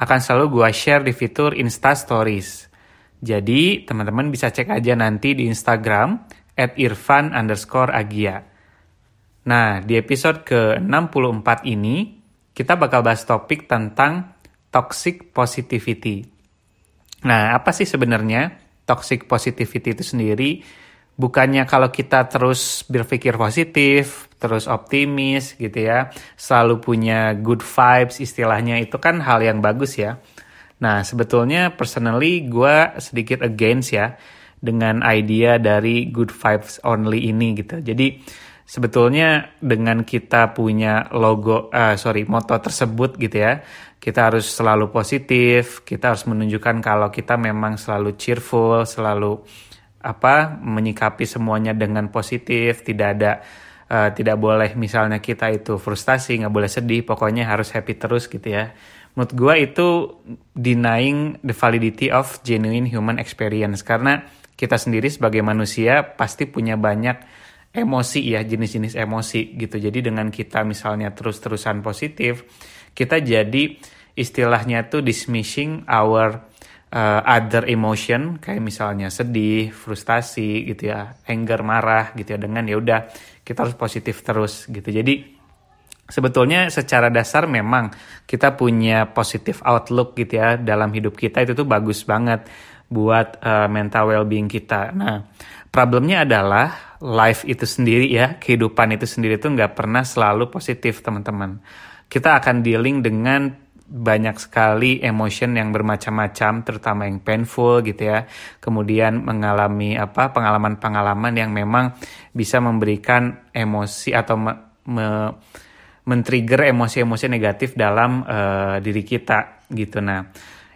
akan selalu gue share di fitur Insta Stories. Jadi, teman-teman bisa cek aja nanti di Instagram at irfan underscore agia. Nah, di episode ke-64 ini, kita bakal bahas topik tentang toxic positivity. Nah, apa sih sebenarnya toxic positivity itu sendiri? Bukannya kalau kita terus berpikir positif, terus optimis gitu ya, selalu punya good vibes istilahnya itu kan hal yang bagus ya. Nah sebetulnya personally gue sedikit against ya dengan idea dari good vibes only ini gitu. Jadi sebetulnya dengan kita punya logo, uh, sorry moto tersebut gitu ya, kita harus selalu positif, kita harus menunjukkan kalau kita memang selalu cheerful, selalu apa menyikapi semuanya dengan positif, tidak ada uh, tidak boleh misalnya kita itu frustasi nggak boleh sedih pokoknya harus happy terus gitu ya. Menurut gue itu denying the validity of genuine human experience. Karena kita sendiri sebagai manusia pasti punya banyak emosi ya jenis-jenis emosi gitu. Jadi dengan kita misalnya terus-terusan positif kita jadi istilahnya tuh dismissing our uh, other emotion kayak misalnya sedih, frustasi gitu ya, anger, marah gitu ya dengan ya udah kita harus positif terus gitu. Jadi sebetulnya secara dasar memang kita punya positif outlook gitu ya dalam hidup kita itu tuh bagus banget buat uh, mental well-being kita. Nah, problemnya adalah life itu sendiri ya, kehidupan itu sendiri tuh nggak pernah selalu positif teman-teman. Kita akan dealing dengan banyak sekali emotion yang bermacam-macam terutama yang painful gitu ya. Kemudian mengalami apa pengalaman-pengalaman yang memang bisa memberikan emosi atau me, me, men-trigger emosi-emosi negatif dalam uh, diri kita gitu. Nah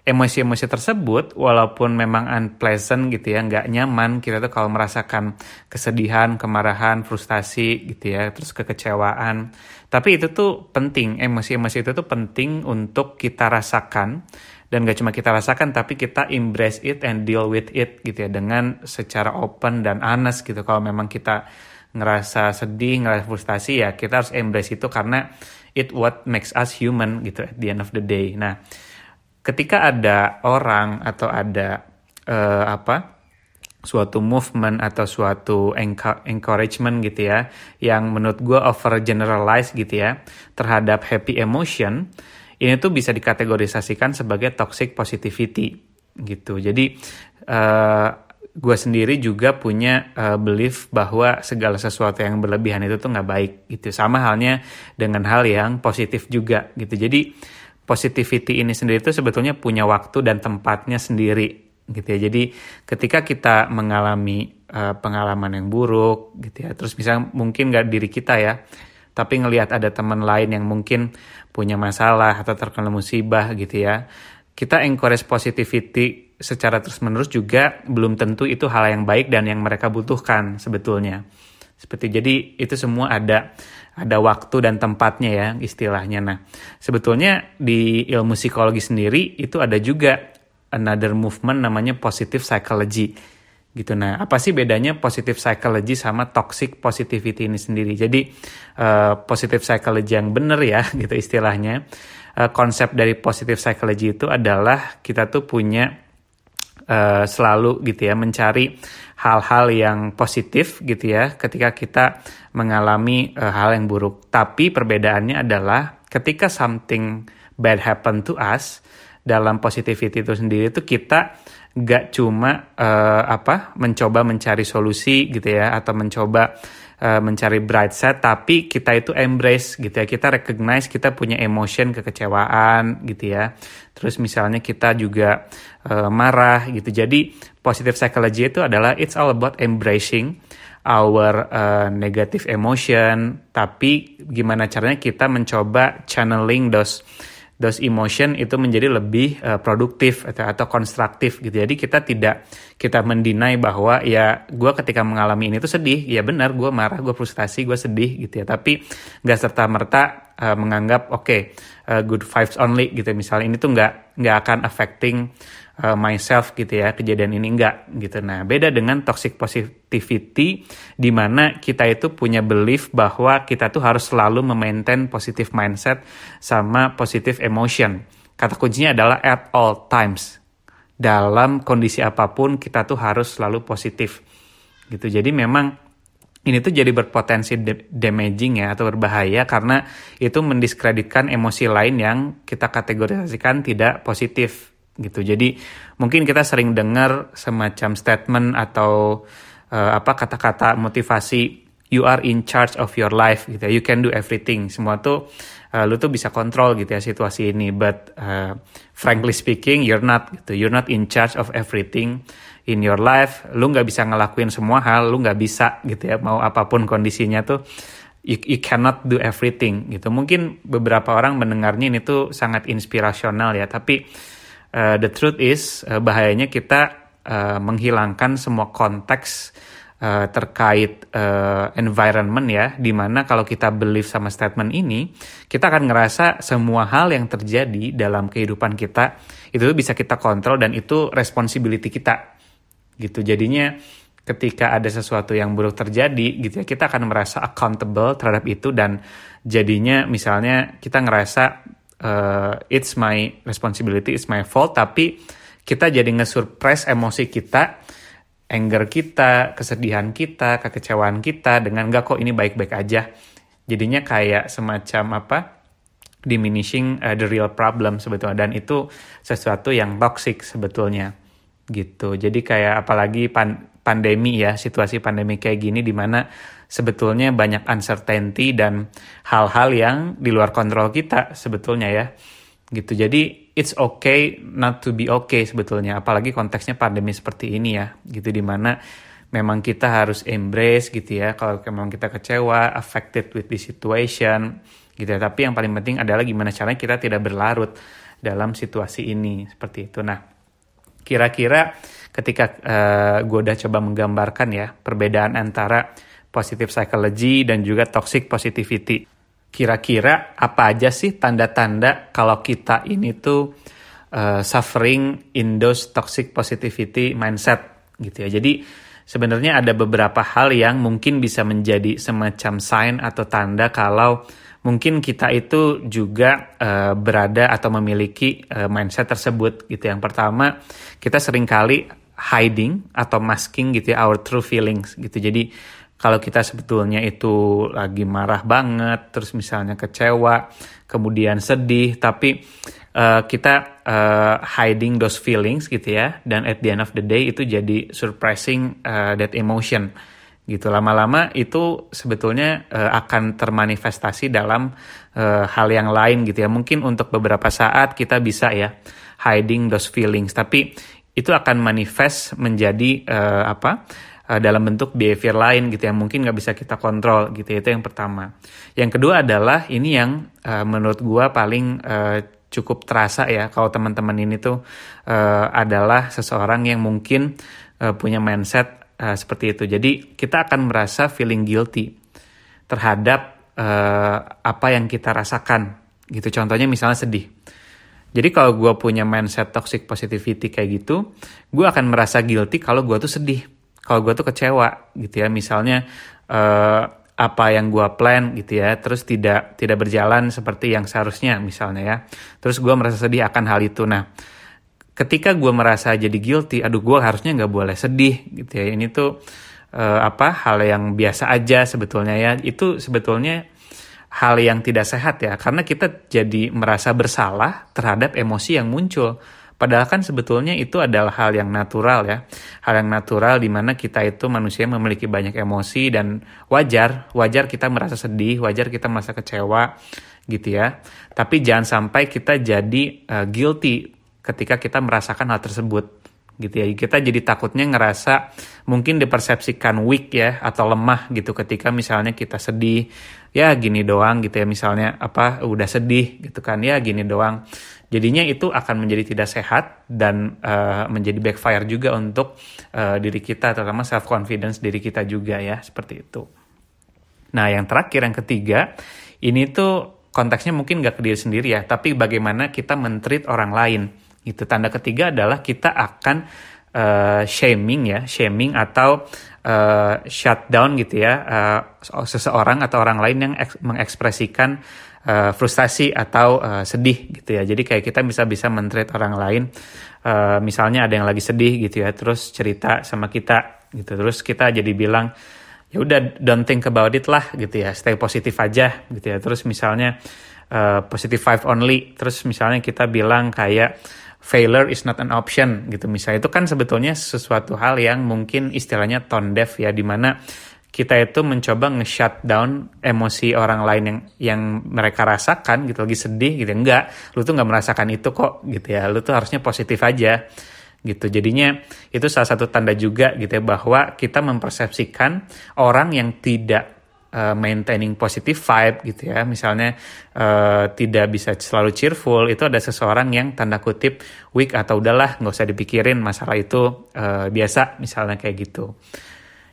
emosi-emosi tersebut walaupun memang unpleasant gitu ya nggak nyaman kita tuh kalau merasakan kesedihan kemarahan frustasi gitu ya terus kekecewaan tapi itu tuh penting emosi-emosi itu tuh penting untuk kita rasakan. Dan gak cuma kita rasakan tapi kita embrace it and deal with it gitu ya dengan secara open dan honest gitu. Kalau memang kita ngerasa sedih ngerasa frustasi ya kita harus embrace itu karena it what makes us human gitu at the end of the day. Nah ketika ada orang atau ada uh, apa suatu movement atau suatu encouragement gitu ya yang menurut gue over generalize gitu ya terhadap happy emotion ini tuh bisa dikategorisasikan sebagai toxic positivity gitu. Jadi uh, eh, gue sendiri juga punya uh, belief bahwa segala sesuatu yang berlebihan itu tuh nggak baik gitu. Sama halnya dengan hal yang positif juga gitu. Jadi positivity ini sendiri itu sebetulnya punya waktu dan tempatnya sendiri gitu ya. Jadi ketika kita mengalami uh, pengalaman yang buruk gitu ya, terus misalnya mungkin nggak diri kita ya, tapi ngelihat ada teman lain yang mungkin punya masalah atau terkena musibah gitu ya, kita encourage positivity secara terus-menerus juga belum tentu itu hal yang baik dan yang mereka butuhkan sebetulnya. Seperti jadi itu semua ada ada waktu dan tempatnya ya istilahnya. Nah, sebetulnya di ilmu psikologi sendiri itu ada juga another movement namanya positive psychology gitu. Nah, apa sih bedanya positive psychology sama toxic positivity ini sendiri? Jadi uh, positive psychology yang benar ya gitu istilahnya. Uh, konsep dari positive psychology itu adalah kita tuh punya uh, selalu gitu ya mencari hal-hal yang positif gitu ya ketika kita mengalami uh, hal yang buruk. Tapi perbedaannya adalah ketika something bad happen to us dalam positivity itu sendiri itu kita gak cuma uh, apa mencoba mencari solusi gitu ya atau mencoba uh, mencari bright side tapi kita itu embrace gitu ya. Kita recognize kita punya emotion kekecewaan gitu ya. Terus misalnya kita juga uh, marah gitu. Jadi positive psychology itu adalah it's all about embracing our uh, negative emotion. Tapi gimana caranya kita mencoba channeling those those emotion itu menjadi lebih uh, produktif atau, atau konstruktif gitu. Jadi kita tidak kita mendinai bahwa ya gue ketika mengalami ini tuh sedih, ya benar gue marah, gue frustasi, gue sedih gitu ya. Tapi nggak serta merta uh, menganggap oke okay, uh, good vibes only gitu. Misalnya ini tuh nggak nggak akan affecting uh, myself gitu ya kejadian ini enggak gitu. Nah beda dengan toxic positivity di mana kita itu punya belief bahwa kita tuh harus selalu memaintain positive mindset sama positive emotion. Kata kuncinya adalah at all times. Dalam kondisi apa pun kita tuh harus selalu positif gitu. Jadi memang ini tuh jadi berpotensi damaging ya atau berbahaya karena itu mendiskreditkan emosi lain yang kita kategorisasikan tidak positif gitu. Jadi mungkin kita sering dengar semacam statement atau uh, apa kata-kata motivasi you are in charge of your life gitu ya. You can do everything. Semua tuh uh, lu tuh bisa kontrol gitu ya situasi ini. But uh, frankly speaking, you're not gitu. You're not in charge of everything in your life. Lu nggak bisa ngelakuin semua hal. Lu nggak bisa gitu ya. Mau apa pun kondisinya tuh you, you cannot do everything gitu. Mungkin beberapa orang mendengarnya ini tuh sangat inspirasional ya. Tapi uh, the truth is uh, bahayanya kita uh, menghilangkan semua konteks uh, terkait uh, environment ya, di mana kalau kita believe sama statement ini, kita akan ngerasa semua hal yang terjadi dalam kehidupan kita itu bisa kita kontrol dan itu responsibility kita, gitu. Jadinya ketika ada sesuatu yang buruk terjadi gitu ya kita akan merasa accountable terhadap itu dan jadinya misalnya kita ngerasa uh, it's my responsibility, it's my fault, tapi kita jadi nge-surprise emosi kita, anger kita, kesedihan kita, kekecewaan kita dengan gak kok ini baik-baik aja. Jadinya kayak semacam apa? diminishing uh, the real problem sebetulnya dan itu sesuatu yang toxic sebetulnya gitu. Jadi kayak apalagi pan pandemi ya, situasi pandemi kayak gini di mana sebetulnya banyak uncertainty dan hal-hal yang di luar kontrol kita sebetulnya ya. Gitu. Jadi it's okay not to be okay sebetulnya apalagi konteksnya pandemi seperti ini ya. Gitu di mana memang kita harus embrace gitu ya. Kalau memang kita kecewa affected with the situation gitu ya. Tapi yang paling penting adalah gimana caranya kita tidak berlarut dalam situasi ini seperti itu. Nah kira-kira ketika uh, eh, gue udah coba menggambarkan ya perbedaan antara positive psychology dan juga toxic positivity kira-kira apa aja sih tanda-tanda kalau kita ini tuh uh, suffering in those toxic positivity mindset gitu ya. Jadi sebenarnya ada beberapa hal yang mungkin bisa menjadi semacam sign atau tanda kalau mungkin kita itu juga uh, berada atau memiliki uh, mindset tersebut gitu. Yang pertama, kita sering kali hiding atau masking gitu ya our true feelings gitu. Jadi kalau kita sebetulnya itu lagi marah banget, terus misalnya kecewa, kemudian sedih, tapi uh, kita uh, hiding those feelings gitu ya, dan at the end of the day itu jadi surprising uh, that emotion. Gitu lama-lama itu sebetulnya uh, akan termanifestasi dalam uh, hal yang lain gitu ya. Mungkin untuk beberapa saat kita bisa ya hiding those feelings tapi itu akan manifest menjadi uh, apa uh, dalam bentuk behavior lain gitu yang mungkin nggak bisa kita kontrol gitu itu yang pertama. Yang kedua adalah ini yang uh, menurut gua paling uh, cukup terasa ya kalau teman-teman ini tuh uh, adalah seseorang yang mungkin uh, punya mindset uh, seperti itu. Jadi kita akan merasa feeling guilty terhadap uh, apa yang kita rasakan gitu. Contohnya misalnya sedih. Jadi kalau gue punya mindset toxic positivity kayak gitu, gue akan merasa guilty kalau gue tuh sedih kalau gue tuh kecewa gitu ya. Misalnya uh, apa yang gue plan gitu ya terus tidak tidak berjalan seperti yang seharusnya misalnya ya. Terus gue merasa sedih akan hal itu. Nah ketika gue merasa jadi guilty aduh gue harusnya nggak boleh sedih gitu ya. Ini tuh uh, apa hal yang biasa aja sebetulnya ya. Itu sebetulnya hal yang tidak sehat ya karena kita jadi merasa bersalah terhadap emosi yang muncul Padahal kan sebetulnya itu adalah hal yang natural ya. Hal yang natural di mana kita itu manusia memiliki banyak emosi dan wajar, wajar kita merasa sedih, wajar kita merasa kecewa gitu ya. Tapi jangan sampai kita jadi uh, guilty ketika kita merasakan hal tersebut gitu ya. Kita jadi takutnya ngerasa mungkin dipersepsikan weak ya atau lemah gitu ketika misalnya kita sedih ya gini doang gitu ya misalnya apa udah sedih gitu kan ya gini doang. Jadinya itu akan menjadi tidak sehat dan uh, menjadi backfire juga untuk uh, diri kita terutama self confidence diri kita juga ya seperti itu. Nah, yang terakhir yang ketiga ini tuh konteksnya mungkin gak ke diri sendiri ya, tapi bagaimana kita mentreat orang lain. Itu tanda ketiga adalah kita akan uh, shaming ya, shaming atau uh, shutdown gitu ya uh, seseorang atau orang lain yang mengekspresikan uh, frustasi atau uh, sedih gitu ya. Jadi kayak kita bisa bisa mentreat orang lain. Uh, misalnya ada yang lagi sedih gitu ya, terus cerita sama kita gitu, terus kita jadi bilang ya udah don't think about it lah gitu ya stay positif aja gitu ya terus misalnya uh, positive five only terus misalnya kita bilang kayak failure is not an option gitu misalnya itu kan sebetulnya sesuatu hal yang mungkin istilahnya tone deaf ya di mana kita itu mencoba nge-shut down emosi orang lain yang yang mereka rasakan gitu lagi sedih gitu enggak lu tuh nggak merasakan itu kok gitu ya lu tuh harusnya positif aja gitu. Jadinya itu salah satu tanda juga gitu ya bahwa kita mempersepsikan orang yang tidak uh, maintaining positive vibe gitu ya. Misalnya uh, tidak bisa selalu cheerful itu ada seseorang yang tanda kutip weak atau udahlah nggak usah dipikirin masalah itu uh, biasa misalnya kayak gitu.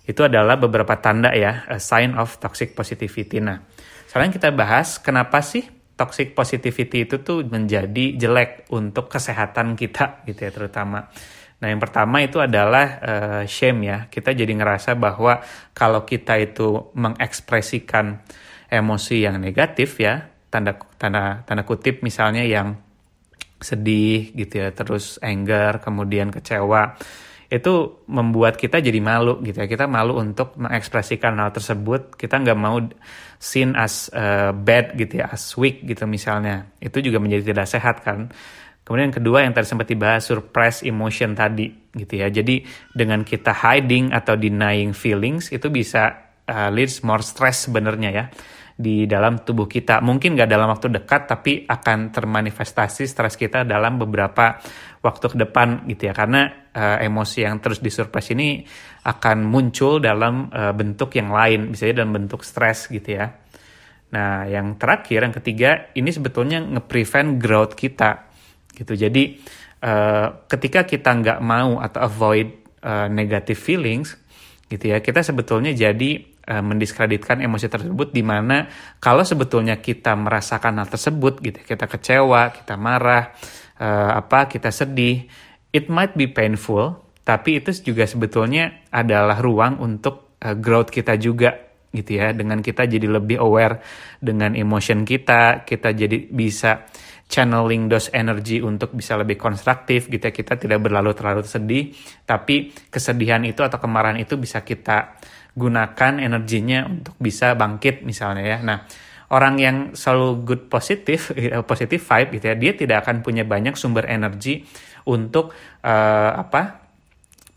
Itu adalah beberapa tanda ya, a sign of toxic positivity. Nah, sekarang kita bahas kenapa sih toxic positivity itu tuh menjadi jelek untuk kesehatan kita gitu ya terutama. Nah yang pertama itu adalah uh, shame ya. Kita jadi ngerasa bahwa kalau kita itu mengekspresikan emosi yang negatif ya, tanda tanda tanda kutip misalnya yang sedih gitu ya, terus anger, kemudian kecewa itu membuat kita jadi malu gitu ya. Kita malu untuk mengekspresikan hal tersebut. Kita nggak mau seen as uh, bad gitu ya as weak gitu misalnya. Itu juga menjadi tidak sehat kan. Kemudian yang kedua yang tadi sempat dibahas surprise emotion tadi gitu ya. Jadi dengan kita hiding atau denying feelings itu bisa uh, leads more stress sebenarnya ya di dalam tubuh kita. Mungkin gak dalam waktu dekat, tapi akan termanifestasi stres kita dalam beberapa waktu ke depan gitu ya. Karena uh, emosi yang terus disurprise ini akan muncul dalam uh, bentuk yang lain, bisa dalam bentuk stres gitu ya. Nah, yang terakhir, yang ketiga, ini sebetulnya nge-prevent growth kita gitu. Jadi uh, ketika kita nggak mau atau avoid uh, negative feelings gitu ya, kita sebetulnya jadi uh, mendiskreditkan emosi tersebut di mana kalau sebetulnya kita merasakan hal tersebut gitu kita kecewa kita marah uh, apa kita sedih it might be painful tapi itu juga sebetulnya adalah ruang untuk uh, growth kita juga gitu ya dengan kita jadi lebih aware dengan emotion kita kita jadi bisa channeling those energy untuk bisa lebih konstruktif gitu ya kita tidak berlalu terlalu sedih tapi kesedihan itu atau kemarahan itu bisa kita gunakan energinya untuk bisa bangkit misalnya ya. Nah, orang yang selalu good positif, positive vibe gitu ya, dia tidak akan punya banyak sumber energi untuk uh, apa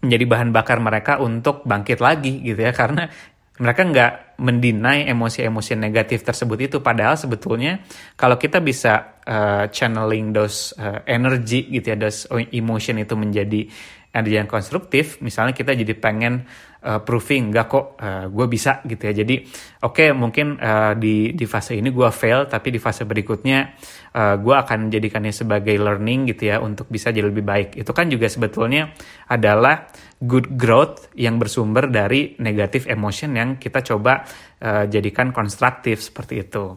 menjadi bahan bakar mereka untuk bangkit lagi gitu ya karena mereka nggak mendinai emosi-emosi negatif tersebut itu padahal sebetulnya kalau kita bisa uh, channeling those uh, energy gitu ya those emotion itu menjadi energi yang konstruktif misalnya kita jadi pengen uh, proving nggak kok uh, gue bisa gitu ya. Jadi oke okay, mungkin uh, di di fase ini gue fail tapi di fase berikutnya uh, gue akan menjadikannya sebagai learning gitu ya untuk bisa jadi lebih baik. Itu kan juga sebetulnya adalah good growth yang bersumber dari negative emotion yang kita coba uh, jadikan konstruktif seperti itu.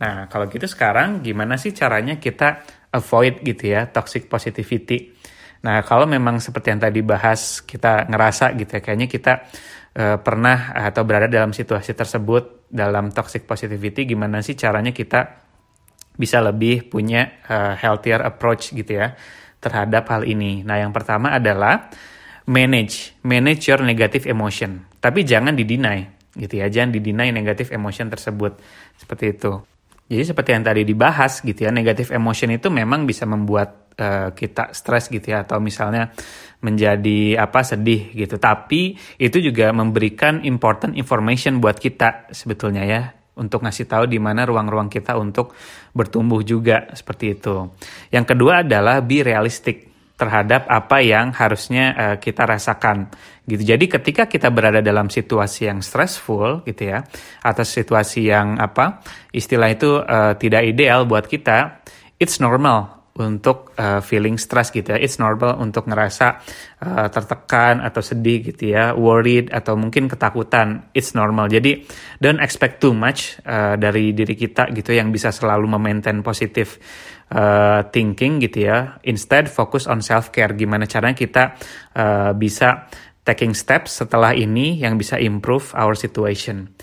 Nah kalau gitu sekarang gimana sih caranya kita avoid gitu ya toxic positivity Nah, kalau memang seperti yang tadi bahas kita ngerasa gitu ya, kayaknya kita uh, pernah atau berada dalam situasi tersebut dalam toxic positivity, gimana sih caranya kita bisa lebih punya uh, healthier approach gitu ya terhadap hal ini. Nah, yang pertama adalah manage, manage your negative emotion. Tapi jangan didinai gitu ya, jangan didinai negative emotion tersebut seperti itu. Jadi seperti yang tadi dibahas gitu ya, negative emotion itu memang bisa membuat uh, kita stres gitu ya atau misalnya menjadi apa sedih gitu tapi itu juga memberikan important information buat kita sebetulnya ya untuk ngasih tahu di mana ruang-ruang kita untuk bertumbuh juga seperti itu. Yang kedua adalah be realistic terhadap apa yang harusnya uh, kita rasakan gitu. Jadi ketika kita berada dalam situasi yang stressful gitu ya atau situasi yang apa istilah itu uh, tidak ideal buat kita, it's normal untuk uh, feeling stress gitu ya. It's normal untuk ngerasa uh, tertekan atau sedih gitu ya, worried atau mungkin ketakutan. It's normal. Jadi don't expect too much uh, dari diri kita gitu yang bisa selalu memaintain positive uh, thinking gitu ya. Instead fokus on self care. Gimana caranya kita uh, bisa taking steps setelah ini yang bisa improve our situation.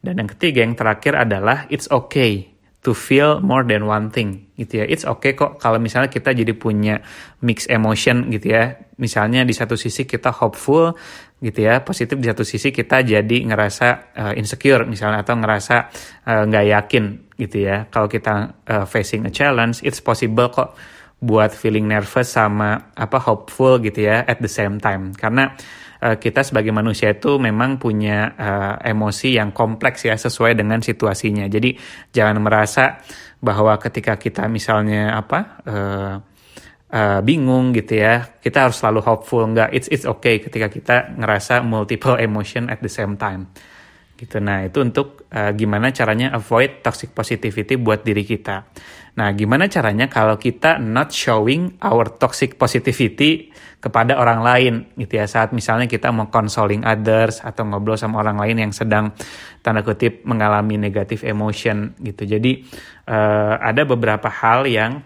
Dan yang ketiga yang terakhir adalah it's okay to feel more than one thing gitu ya. It's okay kok kalau misalnya kita jadi punya mix emotion gitu ya. Misalnya di satu sisi kita hopeful gitu ya, positif di satu sisi kita jadi ngerasa uh, insecure misalnya atau ngerasa eh, nggak uh, yakin gitu ya. Kalau kita uh, facing a challenge, it's possible kok buat feeling nervous sama apa hopeful gitu ya at the same time. Karena uh, kita sebagai manusia itu memang punya uh, emosi yang kompleks ya sesuai dengan situasinya. Jadi jangan merasa bahwa ketika kita misalnya apa uh, uh, bingung gitu ya, kita harus selalu hopeful. Enggak, it's it's okay ketika kita ngerasa multiple emotion at the same time. Gitu. Nah, itu untuk uh, gimana caranya avoid toxic positivity buat diri kita. Nah, gimana caranya kalau kita not showing our toxic positivity kepada orang lain gitu ya saat misalnya kita mau consoling others atau ngobrol sama orang lain yang sedang tanda kutip mengalami negatif emotion gitu jadi uh, ada beberapa hal yang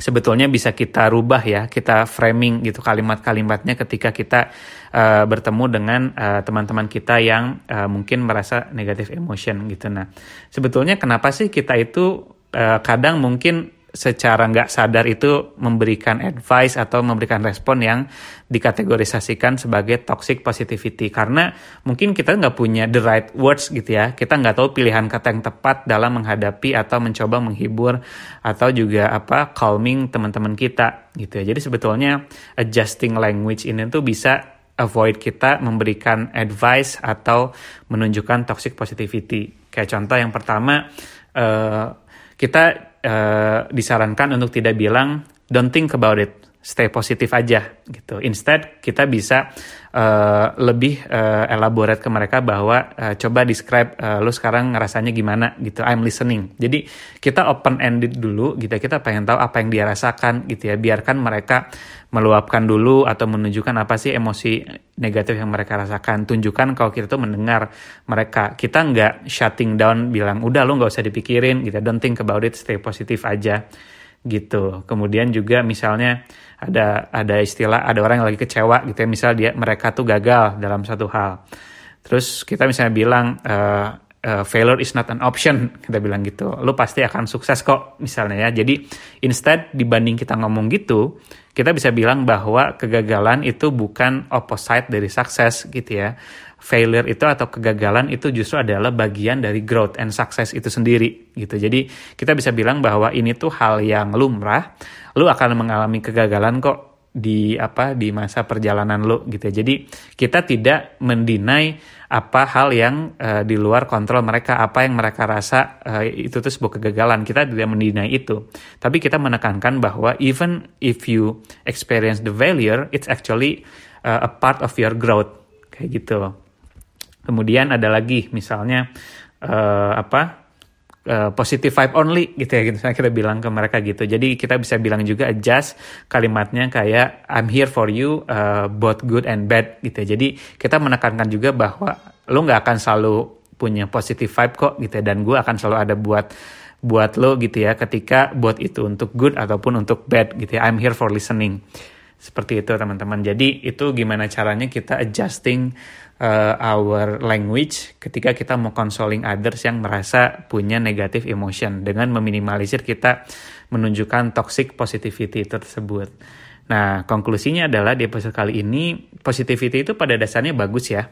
sebetulnya bisa kita rubah ya kita framing gitu kalimat-kalimatnya ketika kita uh, bertemu dengan uh, teman-teman kita yang uh, mungkin merasa negatif emotion gitu. Nah sebetulnya kenapa sih kita itu uh, kadang mungkin secara nggak sadar itu memberikan advice atau memberikan respon yang dikategorisasikan sebagai toxic positivity? Karena mungkin kita nggak punya the right words gitu ya. Kita nggak tahu pilihan kata yang tepat dalam menghadapi atau mencoba menghibur atau juga apa calming teman-teman kita gitu ya. Jadi sebetulnya adjusting language ini tuh bisa avoid kita memberikan advice atau menunjukkan toxic positivity. Kayak contoh yang pertama uh, kita uh, disarankan untuk tidak bilang don't think about it, stay positif aja gitu. Instead kita bisa uh, lebih uh, elaborate ke mereka bahwa uh, coba describe uh, lo sekarang ngerasanya gimana gitu. I'm listening. Jadi kita open ended dulu gitu. Kita pengen tahu apa yang dia rasakan gitu ya. Biarkan mereka meluapkan dulu atau menunjukkan apa sih emosi negatif yang mereka rasakan. Tunjukkan kalau kita tuh mendengar mereka. Kita nggak shutting down bilang udah lo nggak usah dipikirin gitu. Don't think about it, stay positif aja gitu. Kemudian juga misalnya ada ada istilah ada orang yang lagi kecewa gitu ya misal dia mereka tuh gagal dalam satu hal. Terus kita misalnya bilang uh, uh, failure is not an option kita bilang gitu. Lu pasti akan sukses kok misalnya ya. Jadi instead dibanding kita ngomong gitu, kita bisa bilang bahwa kegagalan itu bukan opposite dari sukses gitu ya failure itu atau kegagalan itu justru adalah bagian dari growth and success itu sendiri gitu. Jadi kita bisa bilang bahwa ini tuh hal yang lumrah. Lu akan mengalami kegagalan kok di apa di masa perjalanan lu gitu. Jadi kita tidak mendinai apa hal yang uh, di luar kontrol mereka, apa yang mereka rasa uh, itu tuh sebuah kegagalan. Kita tidak mendinai itu. Tapi kita menekankan bahwa even if you experience the failure, it's actually uh, a part of your growth kayak gitu. Kemudian ada lagi misalnya uh, apa Uh, positive vibe only gitu ya gitu. Kita bilang ke mereka gitu. Jadi kita bisa bilang juga adjust kalimatnya kayak I'm here for you uh, both good and bad gitu ya. Jadi kita menekankan juga bahwa lo nggak akan selalu punya positive vibe kok gitu ya. Dan gue akan selalu ada buat buat lo gitu ya ketika buat itu untuk good ataupun untuk bad gitu ya. I'm here for listening. Seperti itu teman-teman. Jadi itu gimana caranya kita adjusting uh, our language ketika kita mau consoling others yang merasa punya negative emotion dengan meminimalisir kita menunjukkan toxic positivity tersebut. Nah, konklusinya adalah di episode kali ini positivity itu pada dasarnya bagus ya.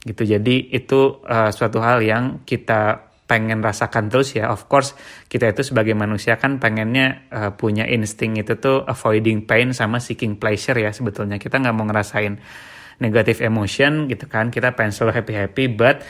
Gitu. Jadi itu uh, suatu hal yang kita pengen rasakan terus ya. Of course, kita itu sebagai manusia kan pengennya uh, punya insting itu tuh avoiding pain sama seeking pleasure ya sebetulnya. Kita nggak mau ngerasain negative emotion gitu kan kita pengen selalu happy happy but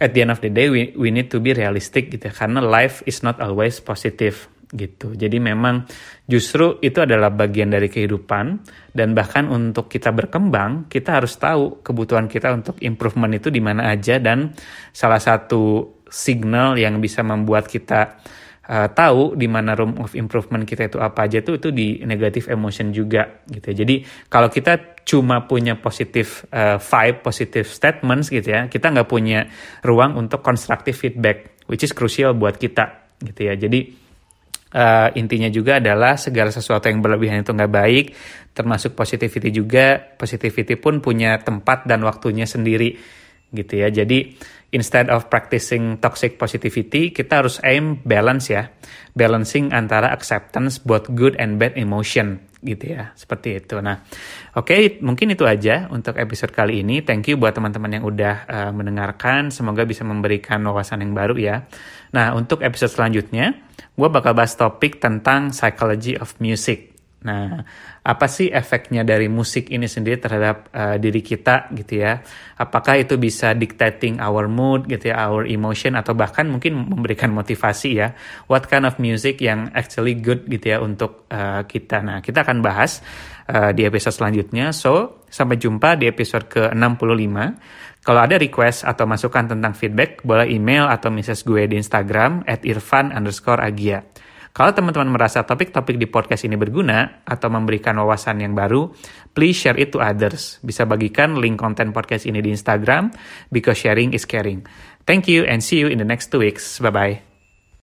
at the end of the day we we need to be realistic gitu karena life is not always positive gitu. Jadi memang justru itu adalah bagian dari kehidupan dan bahkan untuk kita berkembang kita harus tahu kebutuhan kita untuk improvement itu di mana aja dan salah satu signal yang bisa membuat kita uh, tahu di mana room of improvement kita itu apa aja tuh itu di negative emotion juga gitu. Ya. Jadi kalau kita cuma punya positif uh, vibe, positive statements gitu ya, kita nggak punya ruang untuk constructive feedback, which is crucial buat kita gitu ya. Jadi uh, intinya juga adalah segala sesuatu yang berlebihan itu nggak baik, termasuk positivity juga. Positivity pun punya tempat dan waktunya sendiri gitu ya. Jadi instead of practicing toxic positivity, kita harus aim balance ya, balancing antara acceptance both good and bad emotion gitu ya, seperti itu. Nah, oke, okay, mungkin itu aja untuk episode kali ini. Thank you buat teman-teman yang udah uh, mendengarkan. Semoga bisa memberikan wawasan yang baru ya. Nah, untuk episode selanjutnya, gue bakal bahas topik tentang psychology of music. Nah, apa sih efeknya dari musik ini sendiri terhadap uh, diri kita gitu ya? Apakah itu bisa dictating our mood gitu ya, our emotion atau bahkan mungkin memberikan motivasi ya? What kind of music yang actually good gitu ya untuk uh, kita? Nah, kita akan bahas uh, di episode selanjutnya. So, sampai jumpa di episode ke-65. Kalau ada request atau masukan tentang feedback, boleh email atau message gue di Instagram at irfan underscore agia. Kalau teman-teman merasa topik-topik di podcast ini berguna atau memberikan wawasan yang baru, please share it to others. Bisa bagikan link konten podcast ini di Instagram, because sharing is caring. Thank you and see you in the next two weeks. Bye-bye.